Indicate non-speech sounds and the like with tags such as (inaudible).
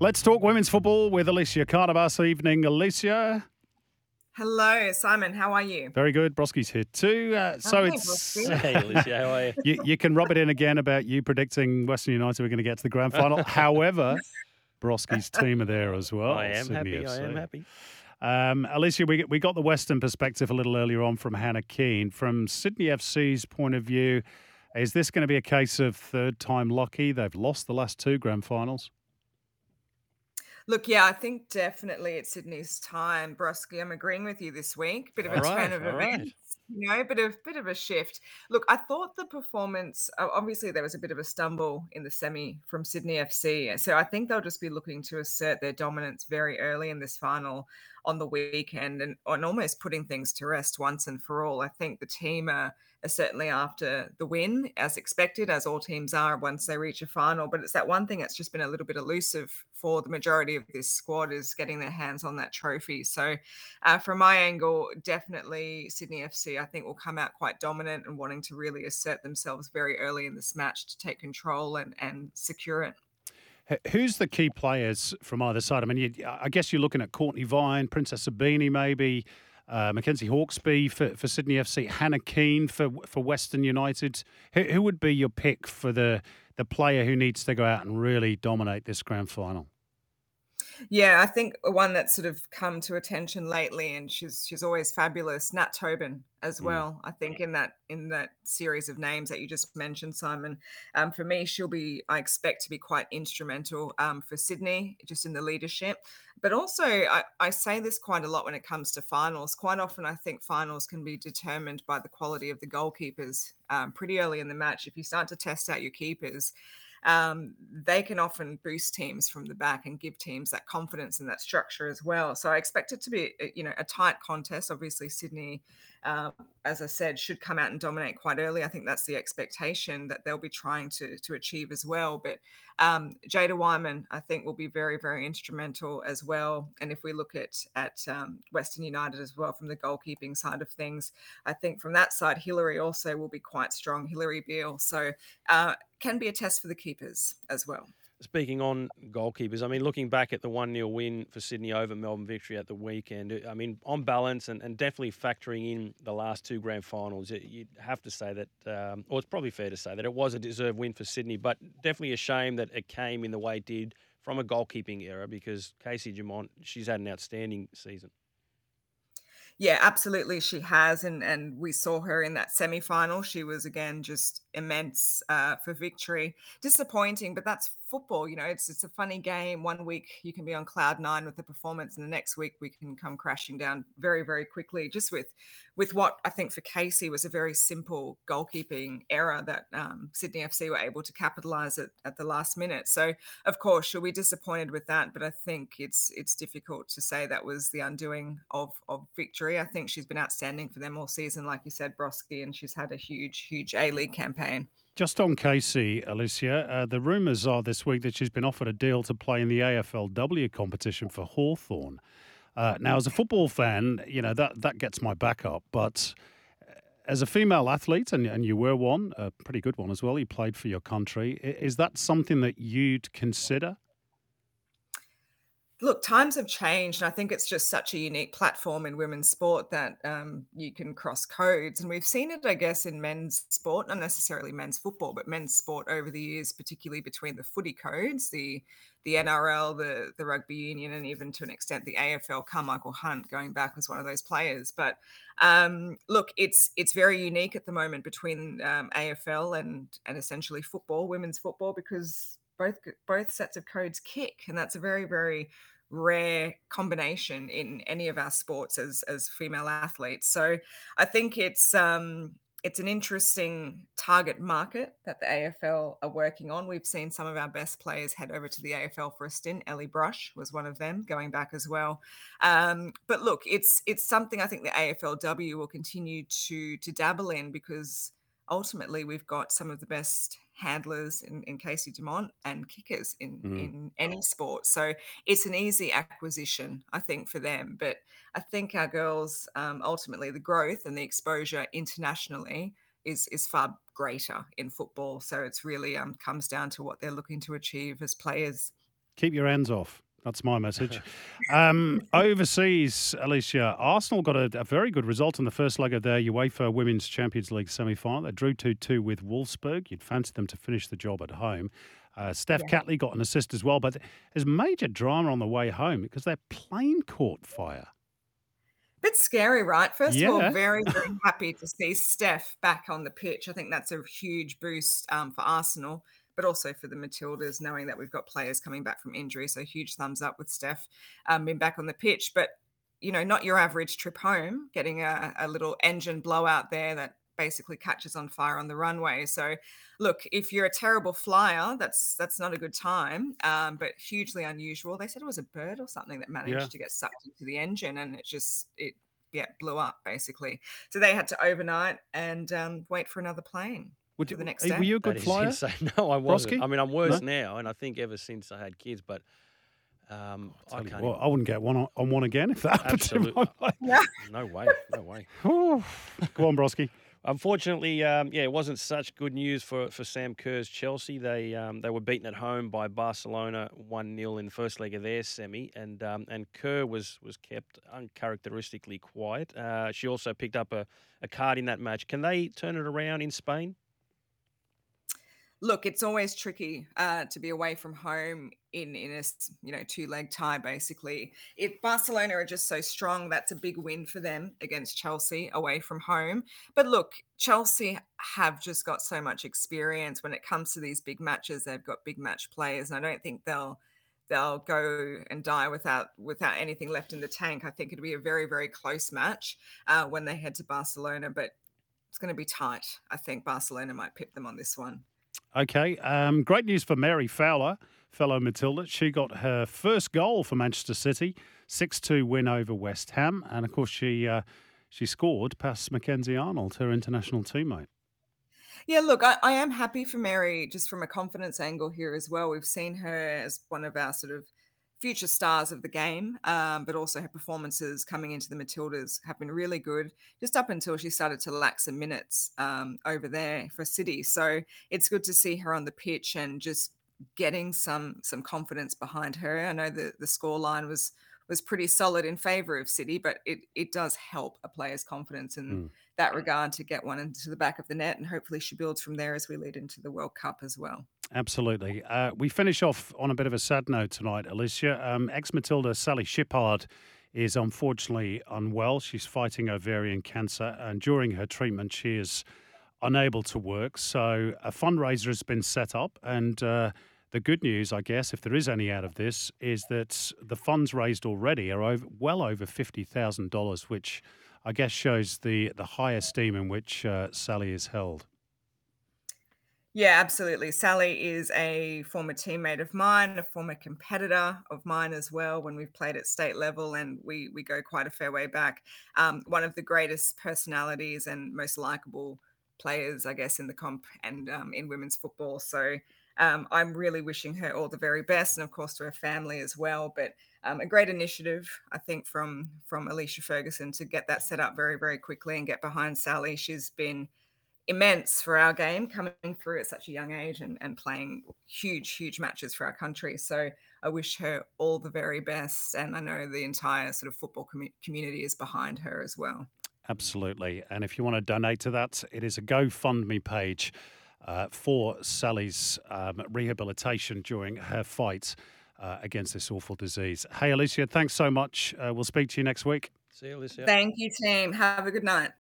Let's talk women's football with Elissia Carnavas. Evening, Elissia. Hello, Simon. How are you? Very good. Broski's here too. Uh, so Hi, it's Broski. Hey, Elissia, how are you? (laughs) you, you can rub it in again about you predicting Western United were going to get to the grand final. (laughs) However, Broski's team are there as well. I am Sydney happy. I am happy. Um, Elissia, we, we got the Western perspective a little earlier on from Hannah Keane. From Sydney FC's point of view, is this going to be a case of third time lucky? They've lost the last two grand finals. Look, yeah, I think definitely it's Sydney's time. Broski, I'm agreeing with you this week. Bit of a All turn right, of all right. events. You know, bit of bit of a shift. Look, I thought the performance. Obviously, there was a bit of a stumble in the semi from Sydney FC, so I think they'll just be looking to assert their dominance very early in this final on the weekend, and, and almost putting things to rest once and for all. I think the team are certainly after the win, as expected, as all teams are once they reach a final. But it's that one thing that's just been a little bit elusive for the majority of this squad is getting their hands on that trophy. So, uh, from my angle, definitely Sydney FC, I think, will come out quite dominant and wanting to really assert themselves very early in this match to take control and, and secure it. Who's the key players from either side? I mean, you, I guess you're looking at Courtney Vine, Princess Ibini, maybe uh, Mackenzie Hawkesby for, for Sydney FC, Hannah Keane for for Western United. Who, who would be your pick for the the player who needs to go out and really dominate this grand final? Yeah, I think one that's sort of come to attention lately, and she's she's always fabulous. Nat Tobin as Mm. well. I think in that in that series of names that you just mentioned, Simon. Um, for me, she'll be. I expect to be quite instrumental um, for Sydney, just in the leadership. But also, I, I say this quite a lot when it comes to finals. Quite often, I think finals can be determined by the quality of the goalkeepers um, pretty early in the match. If you start to test out your keepers, um, they can often boost teams from the back and give teams that confidence and that structure as well. So I expect it to be, uh, you know, a tight contest. Obviously, Sydney, um, as I said, should come out and dominate quite early. I think that's the expectation that they'll be trying to to achieve as well. But um, Jada Whyman, I think, will be very, very instrumental as well. And if we look at at um, Western United as well from the goalkeeping side of things, I think from that side, Hillary also will be quite strong. Hillary Beall. So uh, can be a test for the keepers as well. Speaking on goalkeepers, I mean, looking back at the 1 0 win for Sydney over Melbourne victory at the weekend, I mean, on balance and, and definitely factoring in the last two grand finals, you- you'd have to say that, um, or it's probably fair to say that it was a deserved win for Sydney, but definitely a shame that it came in the way it did from a goalkeeping error because Casey Dumont, she's had an outstanding season. Yeah, absolutely, she has, and and we saw her in that semi final. She was again just immense uh, for victory. Disappointing, but that's football. You know, it's it's a funny game. One week you can be on cloud nine with the performance, and the next week we can come crashing down very very quickly. Just with with what I think for Casey was a very simple goalkeeping error that um, Sydney FC were able to capitalise at at the last minute. So of course she'll be disappointed with that, but I think it's it's difficult to say that was the undoing of of victory. I think she's been outstanding for them all season, like you said, Broski, and she's had a huge huge A League campaign. Just on Casey, Elissia, uh, the rumours are this week that she's been offered a deal to play in the AFLW competition for Hawthorn. Uh, now, as a football fan, you know that that gets my back up, but uh, as a female athlete, and, and you were one, a pretty good one as well, you played for your country. Is that something that you'd consider? Look, times have changed, and I think it's just such a unique platform in women's sport that um, you can cross codes. And we've seen it, I guess, in men's sport, not necessarily men's football, but men's sport over the years, particularly between the footy codes, the the NRL, the the rugby union, and even to an extent the AFL. Karmichael Hunt going back was one of those players. But um, look, it's it's very unique at the moment between um, AFL and and essentially football, women's football, because both both sets of codes kick, and that's a very very rare combination in any of our sports as as female athletes. So I think it's um it's an interesting target market that the AFL are working on. We've seen some of our best players head over to the AFL for a stint. Ellie Brush was one of them, going back as well. Um, but look, it's it's something I think the AFLW will continue to to dabble in because ultimately we've got some of the best handlers in, in Casey Dumont and kickers in, Mm. in any sport. So it's an easy acquisition, I think, for them. But I think our girls, um, ultimately, the growth and the exposure internationally is is far greater in football. So it's really um, comes down to what they're looking to achieve as players. Keep your hands off. That's my message. Um, overseas, Elissia, Arsenal got a, a, very good result in the first leg of their UEFA Women's Champions League semi final. They drew 2 2 with Wolfsburg. You'd fancy them to finish the job at home. Uh, Steph yeah. Catley got an assist as well, but there's major drama on the way home because their plane caught fire. Bit scary, right? First yeah. of all, very, (laughs) very happy to see Steph back on the pitch. I think that's a huge boost um, for Arsenal but also for the Matildas, knowing that we've got players coming back from injury. So huge thumbs up with Steph um, being back on the pitch. But you know, not your average trip home, getting a, a little engine blowout there that basically catches on fire on the runway. So, look, if you're a terrible flyer, that's that's not a good time, um, but hugely unusual. They said it was a bird or something that managed yeah. to get sucked into the engine, and it just it yeah blew up basically. So they had to overnight and um, wait for another plane. Would you, the next day. Were you a good flyer? (laughs) No, I wasn't. I mean, I'm worse no? now, and I think ever since I had kids, but um, I can't. What, I wouldn't get one on, on, one again if that Absolutely. happened. (laughs) Yeah. No way. No way. (laughs) Go on, Broski. Unfortunately, um, yeah, it wasn't such good news for, for Sam Kerr's Chelsea. They um, they were beaten at home by Barcelona one 0 in the first leg of their semi, and um, and Kerr was was kept uncharacteristically quiet. Uh, she also picked up a, a card in that match. Can they turn it around in Spain? Look, it's always tricky uh, to be away from home in in a you know two leg tie. Basically, if Barcelona are just so strong, that's a big win for them against Chelsea away from home. But look, Chelsea have just got so much experience when it comes to these big matches. They've got big match players, and I don't think they'll they'll go and die without without anything left in the tank. I think it'll be a very very close match uh, when they head to Barcelona, but it's going to be tight. I think Barcelona might pip them on this one. Okay. Um, great news for Mary Fowler, fellow Matilda. She got her first goal for Manchester City, 6 2 win over West Ham. And of course, she uh, she scored past Mackenzie Arnold, her international teammate. Yeah, look, I, I am happy for Mary just from a confidence angle here as well. We've seen her as one of our sort of future stars of the game, um, but also her performances coming into the Matildas have been really good, just up until she started to lack some minutes um, over there for City. So it's good to see her on the pitch and just getting some some confidence behind her. I know the the score line was was pretty solid in favour of City, but it it does help a player's confidence in mm. that regard to get one into the back of the net, and hopefully she builds from there as we lead into the World Cup as well. Absolutely. Uh, we finish off on a bit of a sad note tonight, Elissia. Um, Ex Matilda Sally Shipard is unfortunately unwell. She's fighting ovarian cancer, and during her treatment, she is unable to work. So a fundraiser has been set up, and uh, the good news, I guess, if there is any out of this, is that the funds raised already are over, well over fifty thousand dollars, which I guess shows the the high esteem in which uh, Sally is held. Yeah, absolutely. Sally is a former teammate of mine, a former competitor of mine as well. When we've played at state level, and we we go quite a fair way back. Um, one of the greatest personalities and most likable players, I guess, in the comp and um, in women's football. So um, I'm really wishing her all the very best, and of course to her family as well. But um, a great initiative, I think, from from Alicia Ferguson to get that set up very very quickly and get behind Sally. She's been immense for our game coming through at such a young age and, and playing huge, huge matches for our country. So I wish her all the very best. And I know the entire sort of football com- community is behind her as well. Absolutely. And if you want to donate to that, it is a GoFundMe page uh, for Sally's um, rehabilitation during her fight uh, against this awful disease. Hey, Elissia, thanks so much. Uh, we'll speak to you next week. See you, Elissia. Thank you, team. Have a good night.